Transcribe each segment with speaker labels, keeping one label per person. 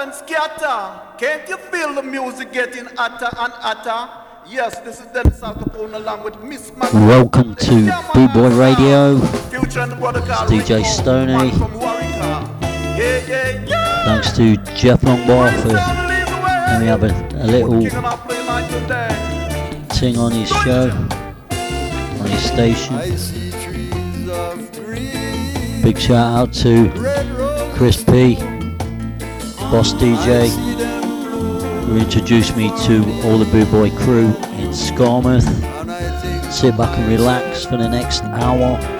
Speaker 1: and scatter. Can't you feel the music getting hotter and hotter? Yes, this is Dennis Alcapone along with Miss Mac.
Speaker 2: Welcome to Boot Boy Radio.
Speaker 1: Future and the
Speaker 2: DJ
Speaker 1: Rico,
Speaker 2: Stoney.
Speaker 1: man from Warwick. Yeah, yeah, yeah.
Speaker 2: Thanks to Jeff Longbar for letting me have a, a little
Speaker 1: King and I play like today.
Speaker 2: thing on his show, on his station.
Speaker 3: I see trees of green,
Speaker 2: Big shout out to. Chris P, Boss DJ, who introduced me to all the Boot Boy crew in
Speaker 3: think
Speaker 2: Sit back and relax for the next hour.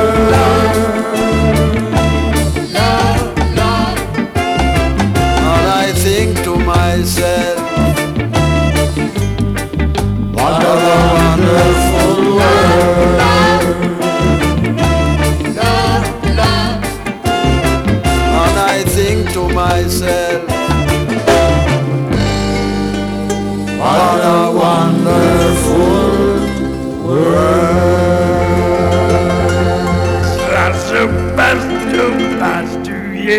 Speaker 4: Yeah.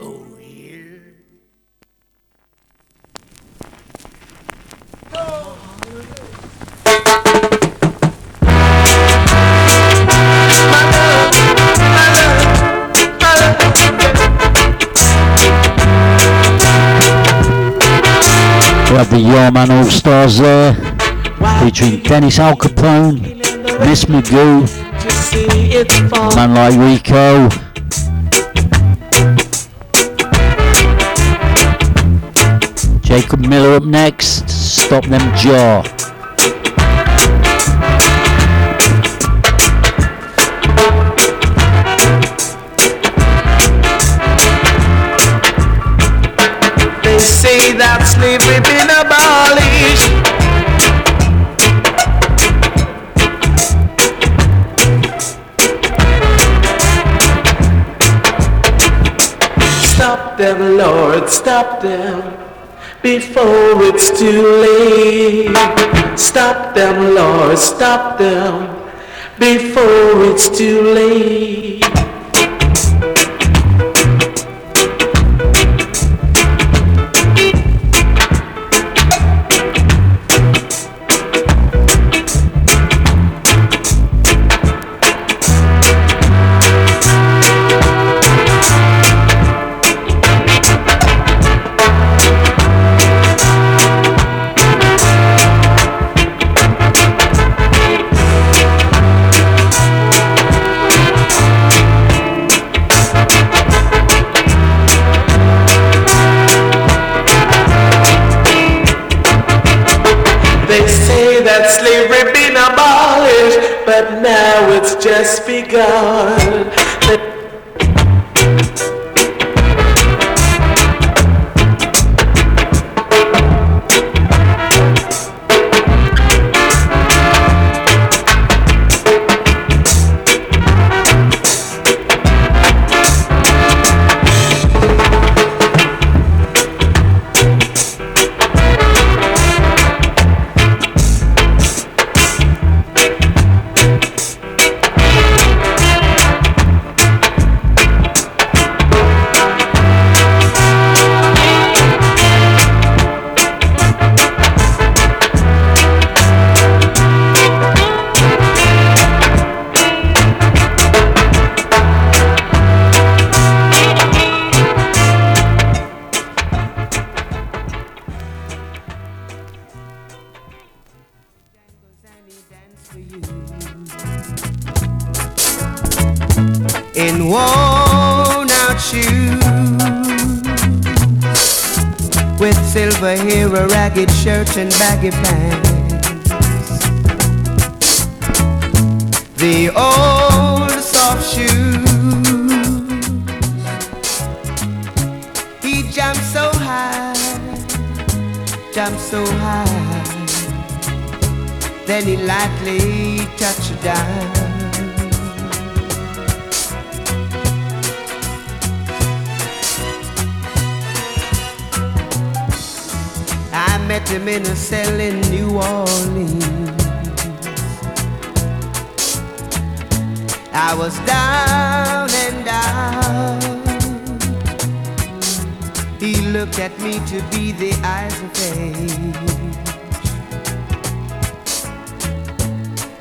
Speaker 4: Oh, yeah.
Speaker 2: We have the Yarman All Stars there, featuring Dennis Alcapone, Miss Magoo, Man Like Rico. Jacob Miller up next, Stop Them Jah.
Speaker 4: They say that slavery been abolished. Stop them, Lord, stop them before it's too late. Stop them, Lord, stop them before it's too late.
Speaker 5: With here a ragged shirt, and baggy pants. The old soft shoes. He jumped so high, jumped so high. Then he lightly touched down. Met him in a cell in New Orleans. I was down and out. He looked at me to be the eyes of age.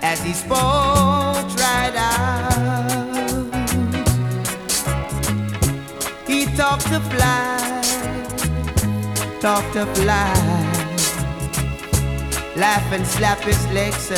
Speaker 5: As he spoke right out, he talked of life, talked of life, laugh and slap his legs a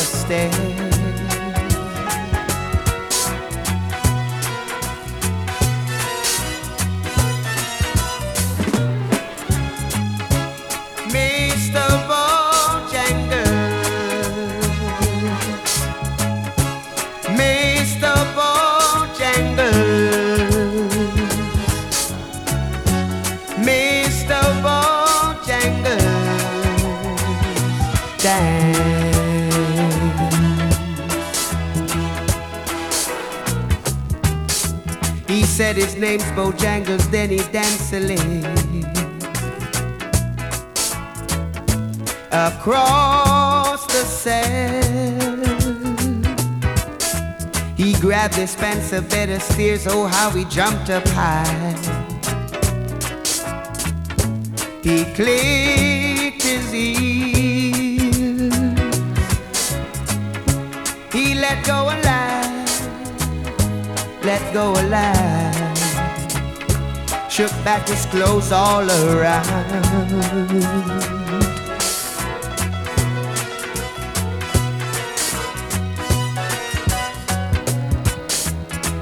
Speaker 5: said his name's Bojangles, then he danced a across the sand. He grabbed his pants a bed of steers, oh how he jumped up high. He clicked his heels. He let go a lie, let go a lie. Shook back his clothes all around.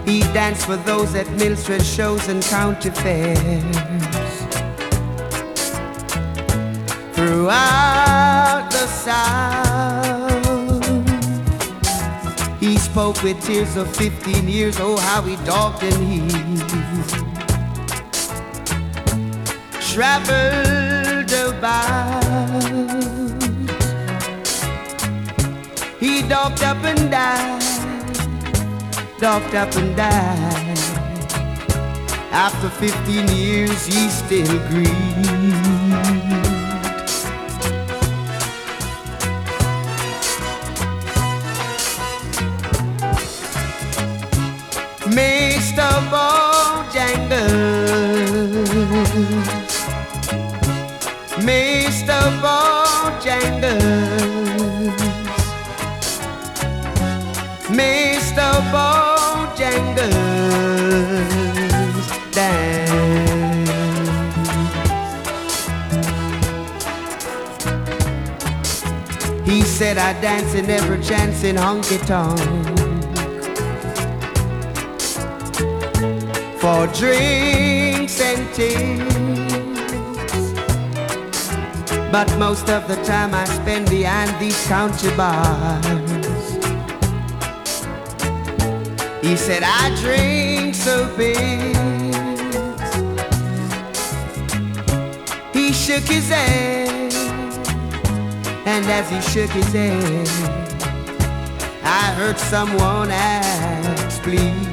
Speaker 5: He danced for those at Milford shows and county fairs. Throughout the South, he spoke with tears of 15 years. Oh, how he dogged and he traveled about. He dogged up and died docked up and died. After 15 years, he still grieved. Mr. Bojangles, Mr. Bojangles, Mr. Bojangles, dance. He said I dance in every chance in honky tonk. For drinks and tears. But most of the time I spend behind these county bars. He said I drink so big. He shook his head, and as he shook his head, I heard someone ask, please.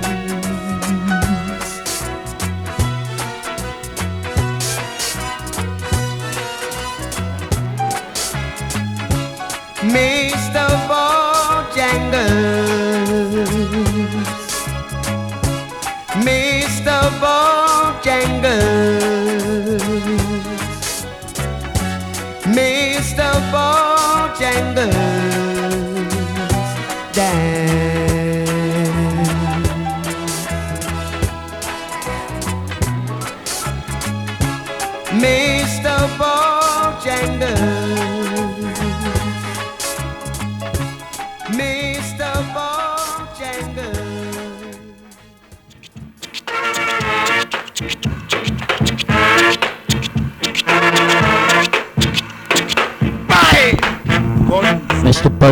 Speaker 5: Mr. Bojangles, Mr. Bojangles, Mr. Bojangles,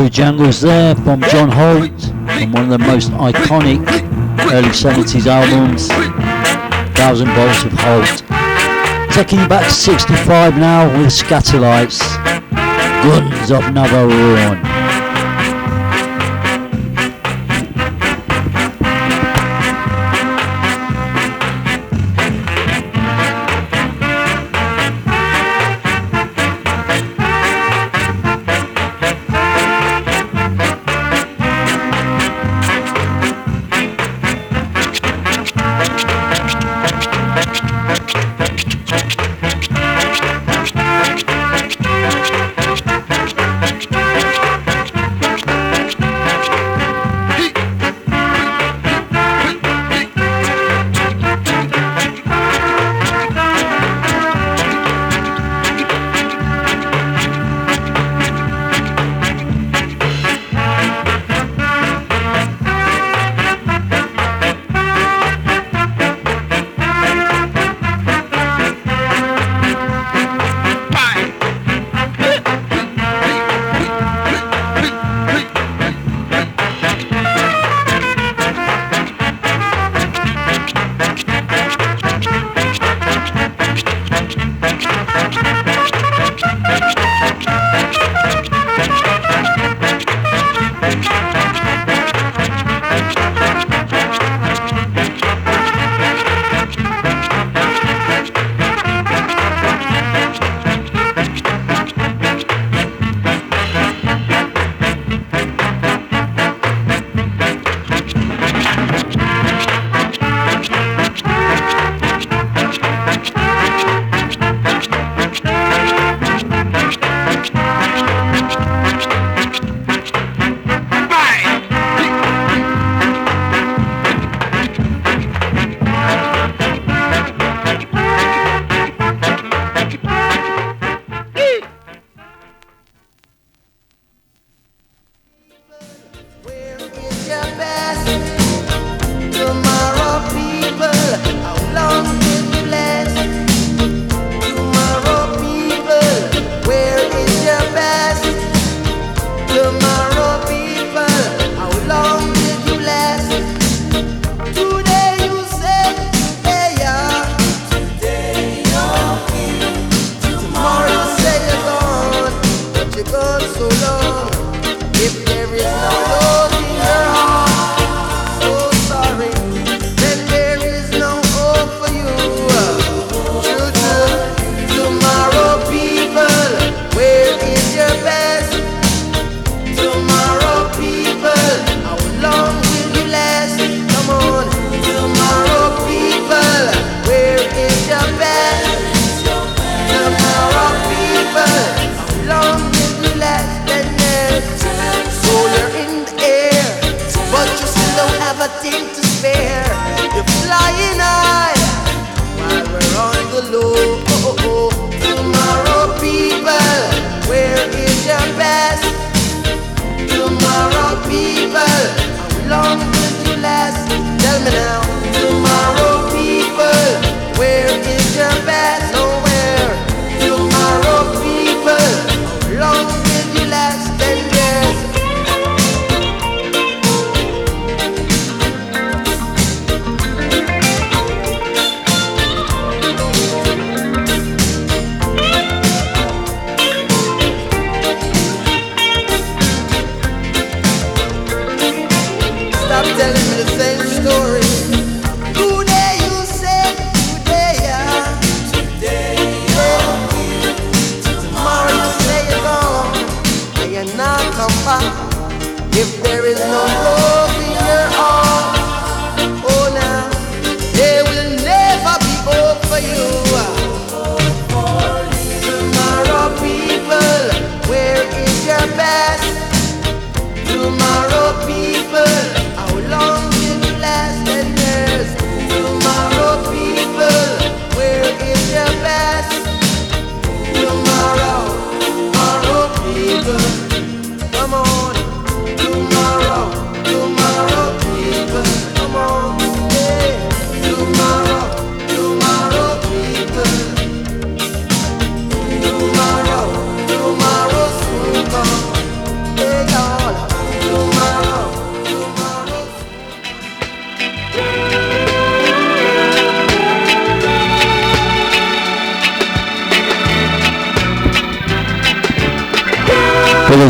Speaker 2: to Bojangles there from John Holt, from one of the most iconic early 70s albums, Thousand Volts of Holt. Taking you back to 65 now with Skatalites, Guns of Navarone.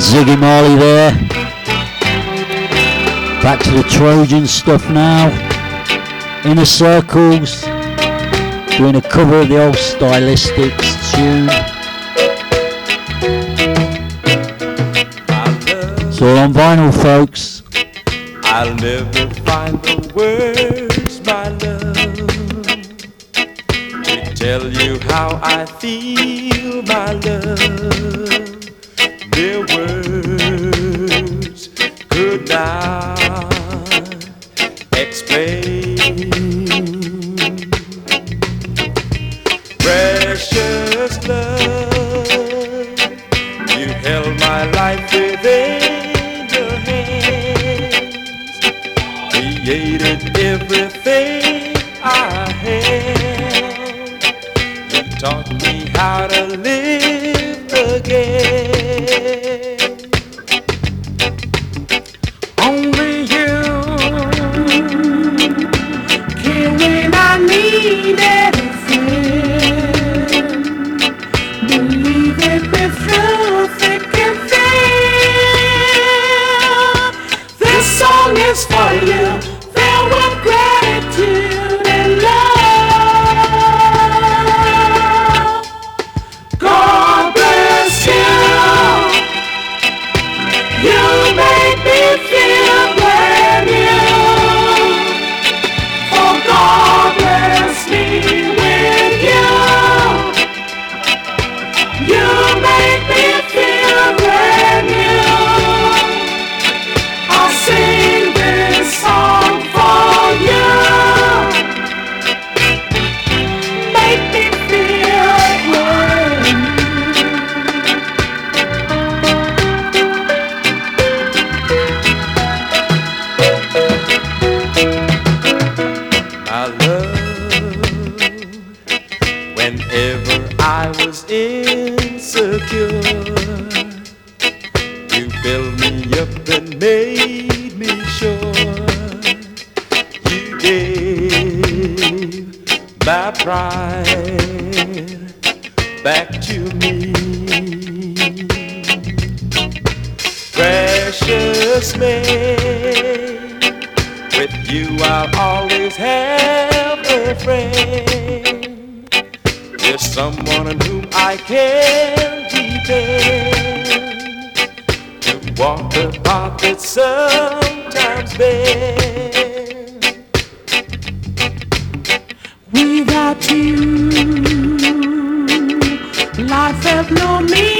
Speaker 6: Ziggy Marley, there. Back to the Trojan stuff now. Inner Circles. Doing a cover of the old Stylistics tune. It's all on vinyl, folks.
Speaker 7: I'll never find the word. hard that sometimes bends. Without you, life has no meaning.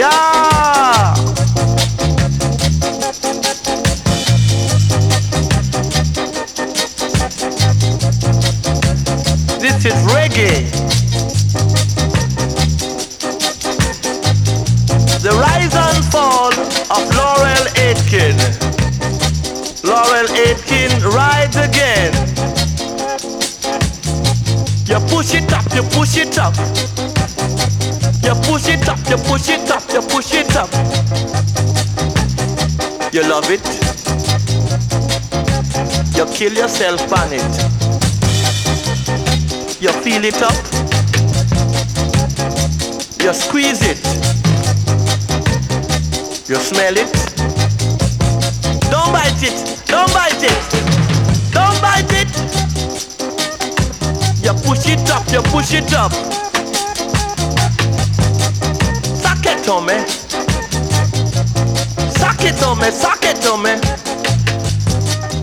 Speaker 8: Yeah. it. You kill yourself on it. You feel it up. You squeeze it. You smell it. Don't bite it. Don't bite it. Don't bite it. You push it up. You push it up. Suck it, Tommy. Give it to me, suck it to me.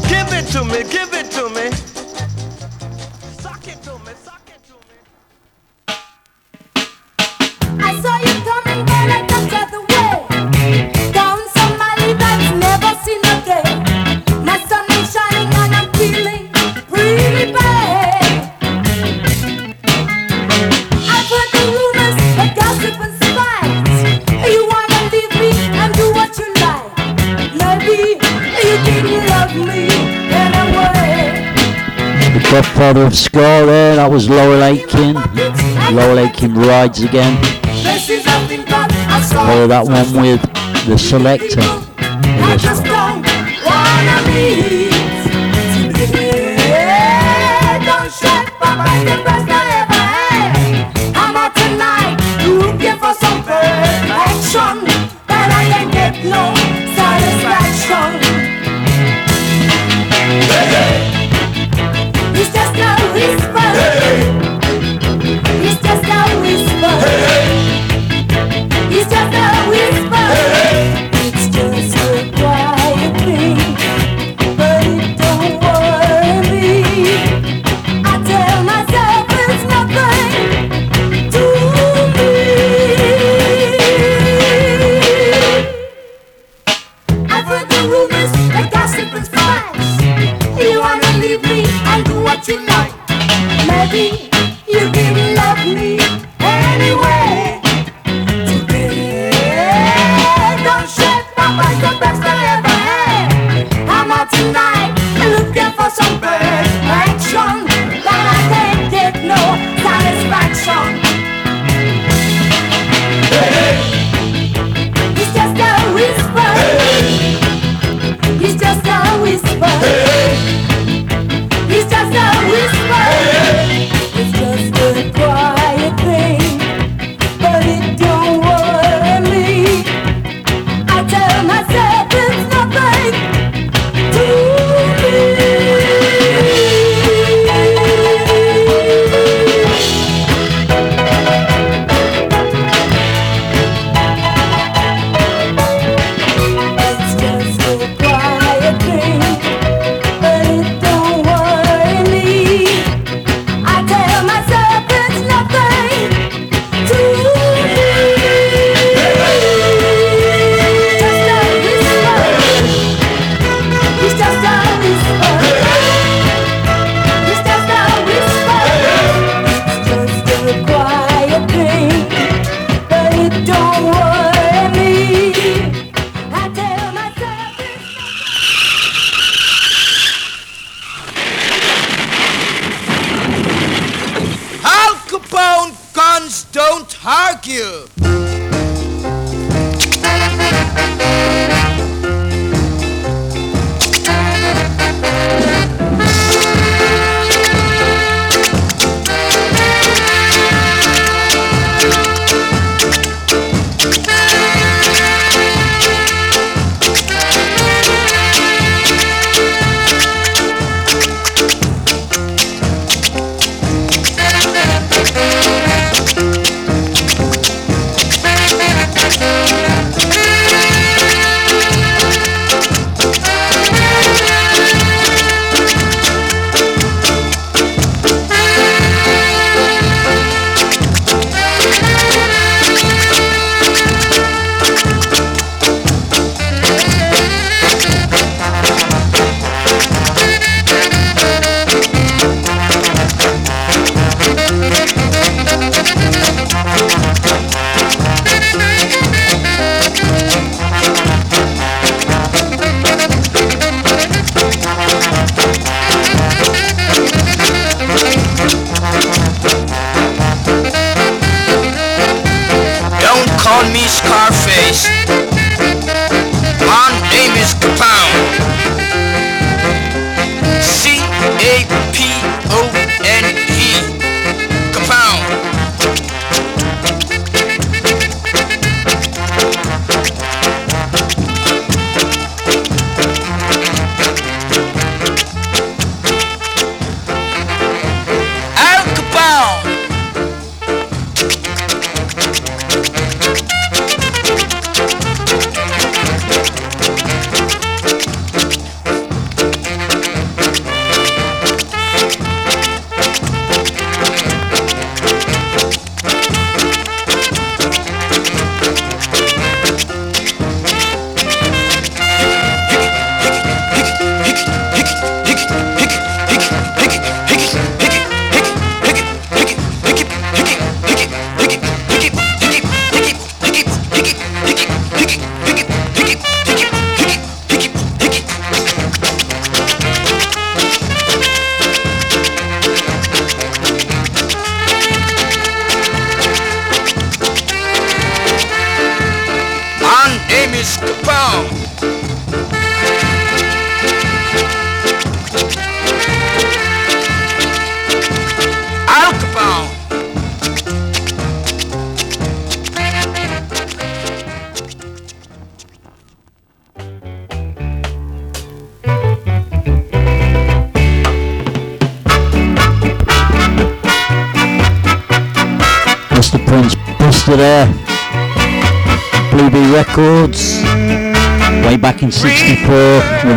Speaker 8: Give it to me,
Speaker 6: give another score there. That was Laurel Aitken. Laurel Aitken rides again. Follow that one with the selector.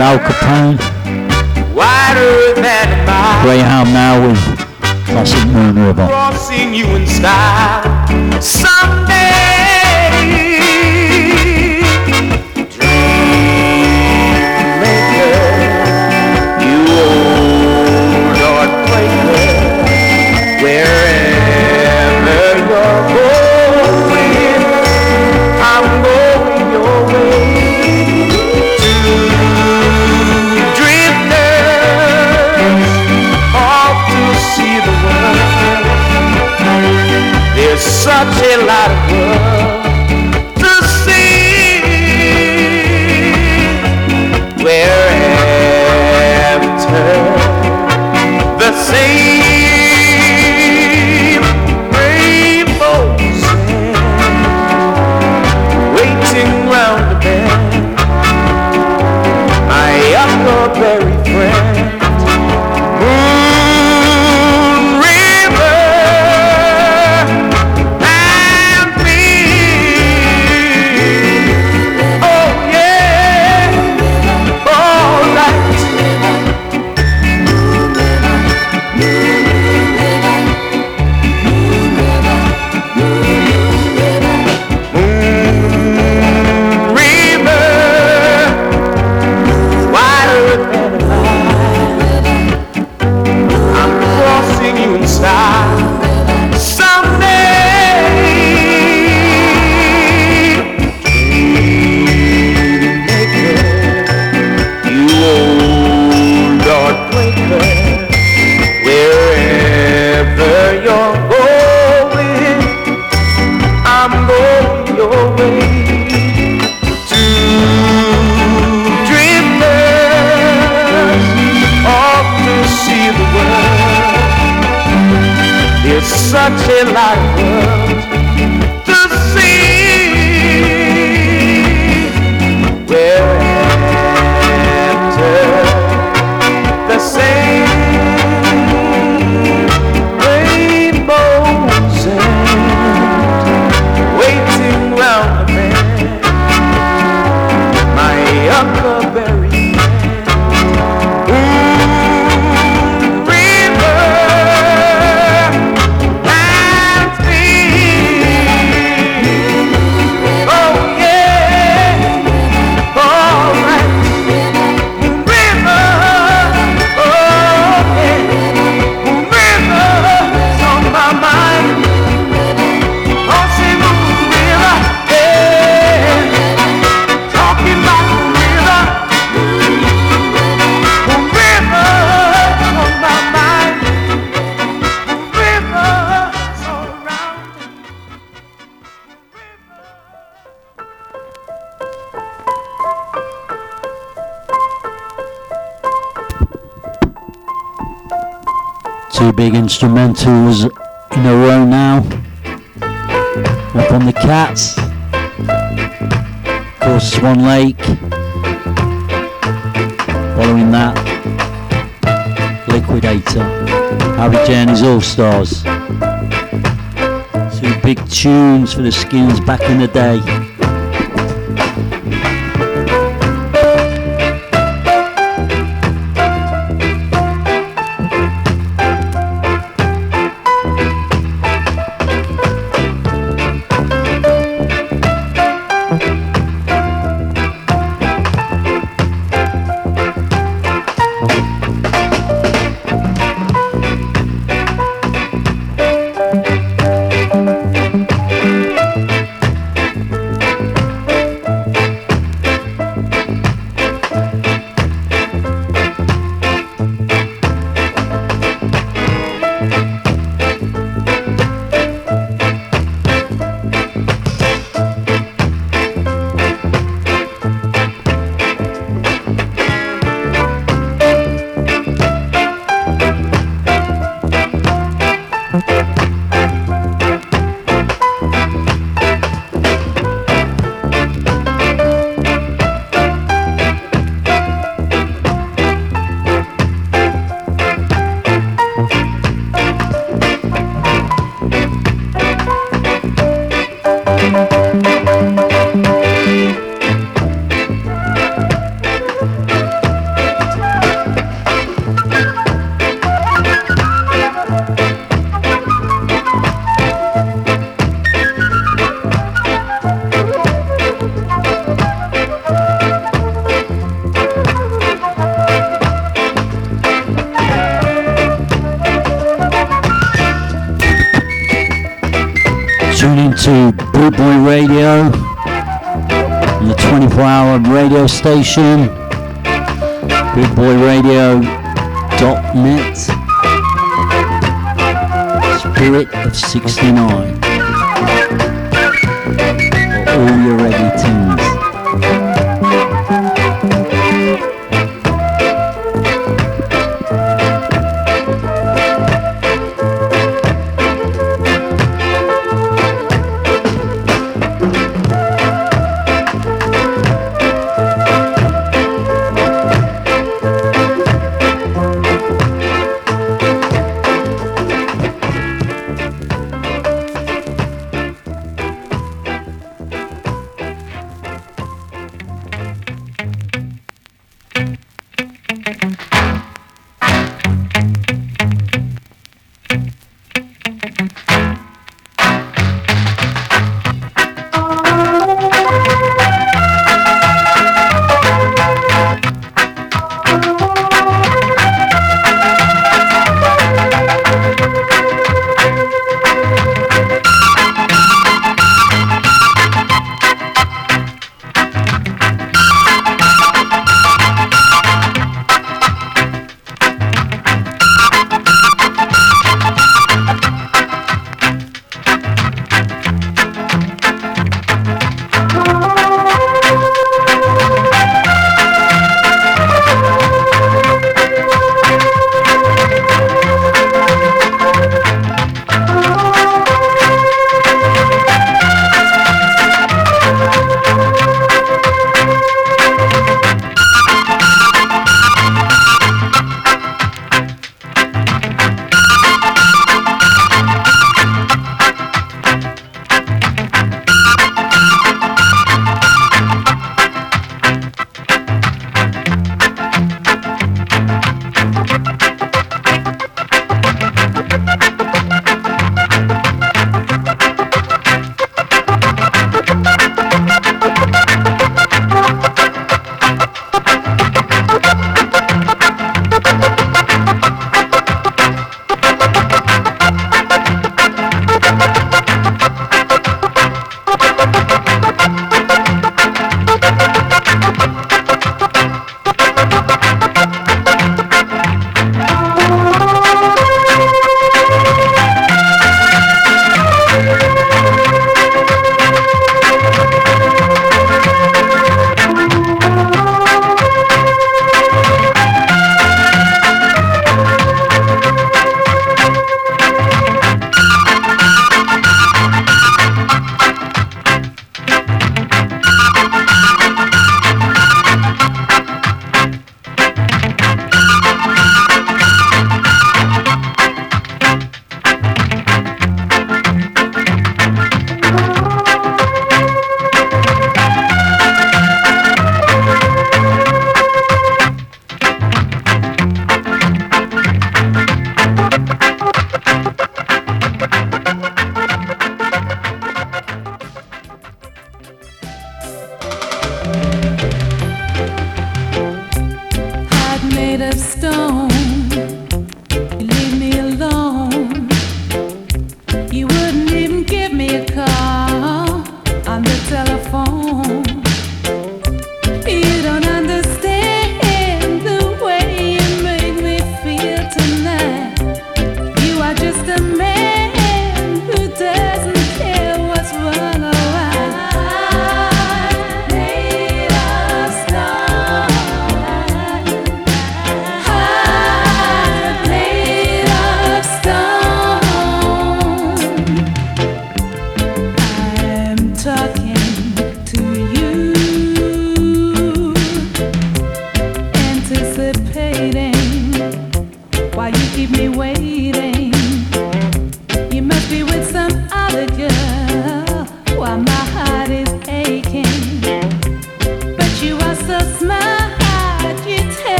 Speaker 6: with
Speaker 9: Alcapone.
Speaker 6: Greyhound now with classic Moon River.
Speaker 9: Crossing you in style someday.
Speaker 6: instrumentals in a row now. Up on the cats. Of course, Swan Lake. Following that, Liquidator. Harry Journey's All Stars. Two big tunes for the skins back in the day.
Speaker 10: Station, bootboyradio.net, Spirit of 69. For all your reggae tunes.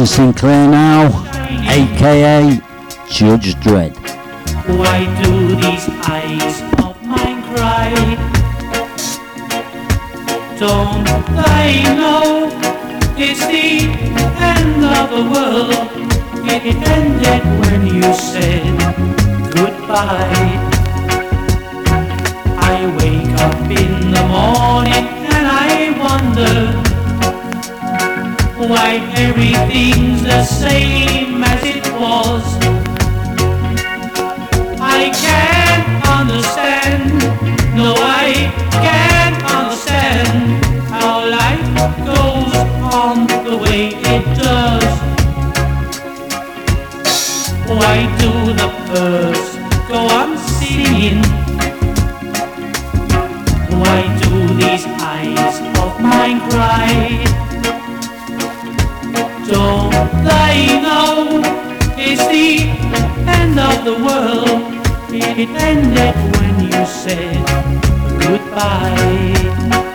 Speaker 6: Mr. Sinclair now, aka Judge Dread.
Speaker 11: Why do these eyes of mine cry? Don't I know it's the end of the world? It ended when you said goodbye. I wake up in the morning and I wonder why everything's the same as it was? I can't understand. No, I can't understand How life goes on the way it does. Why do the birds the world it ended when you said goodbye.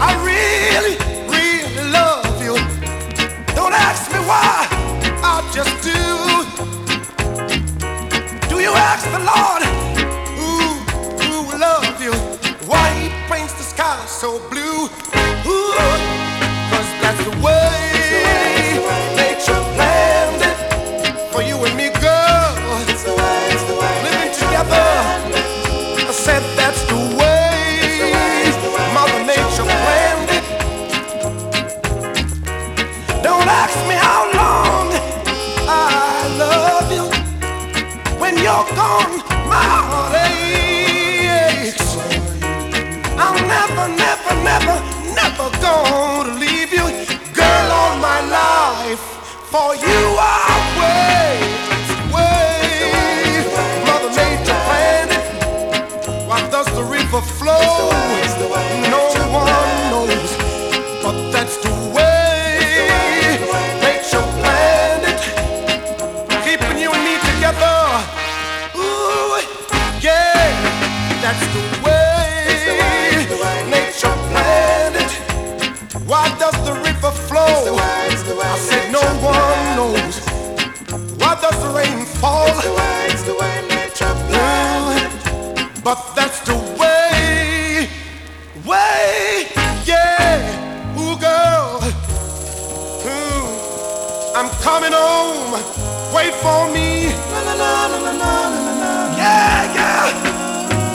Speaker 12: I really, really love you. Don't ask me why, I just do. Do you ask the Lord who, who you? Why he paints the sky so blue? Ooh, cause that's the way.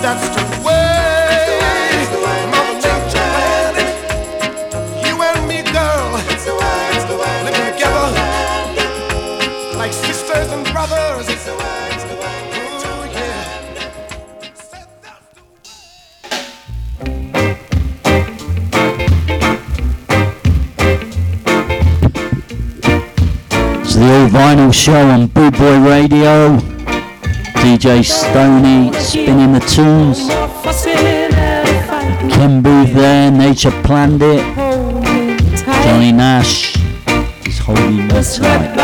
Speaker 12: that's the way. You and me,
Speaker 2: girl. Living together like sisters and brothers. Yeah.
Speaker 6: It's the Vinyl Show on Boot Boy Radio. DJ Stoney spinning the tunes. Ken Boothe there, Nature Planned It. Johnny Nash is holding me tight.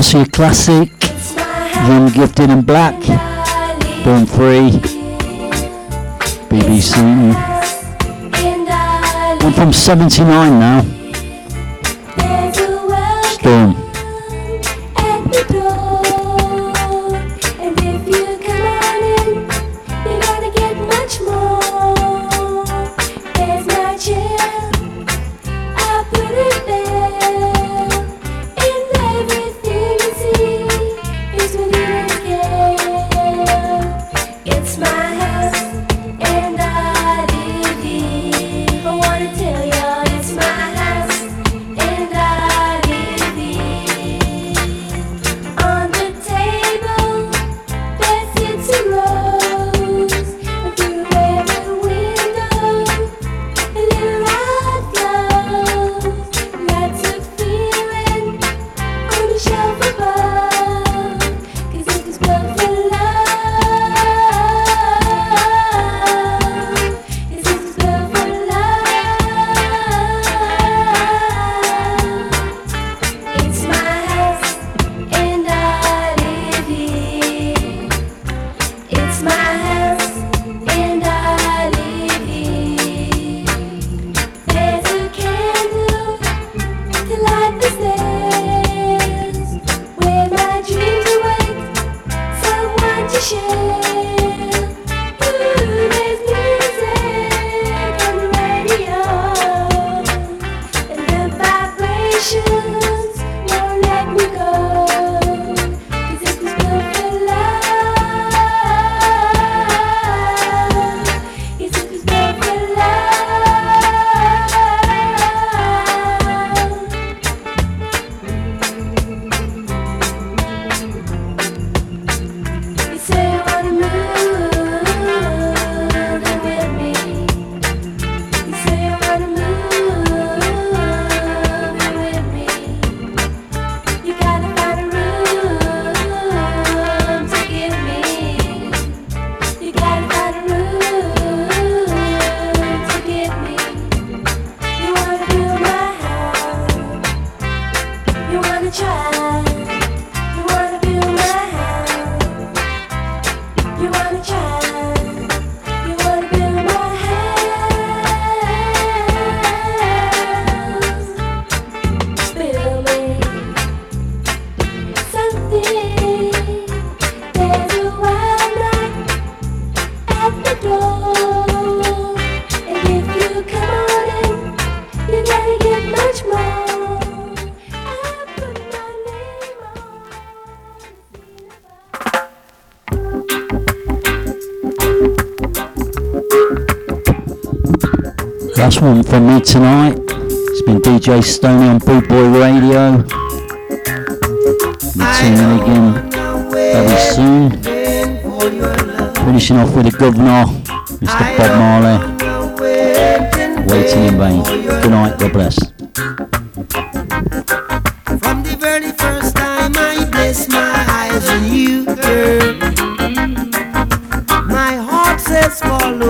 Speaker 13: Marcia Classic, Room Gifted in Black, Born Free, BBC. I'm from 79 now. Storm.
Speaker 6: one from me tonight. It's been DJ Stoney on Boot Boy Radio. We'll tune in again very soon. Finishing off with the governor, Mr. Bob Marley. Waiting in vain. Good night, God bless.
Speaker 5: Follow.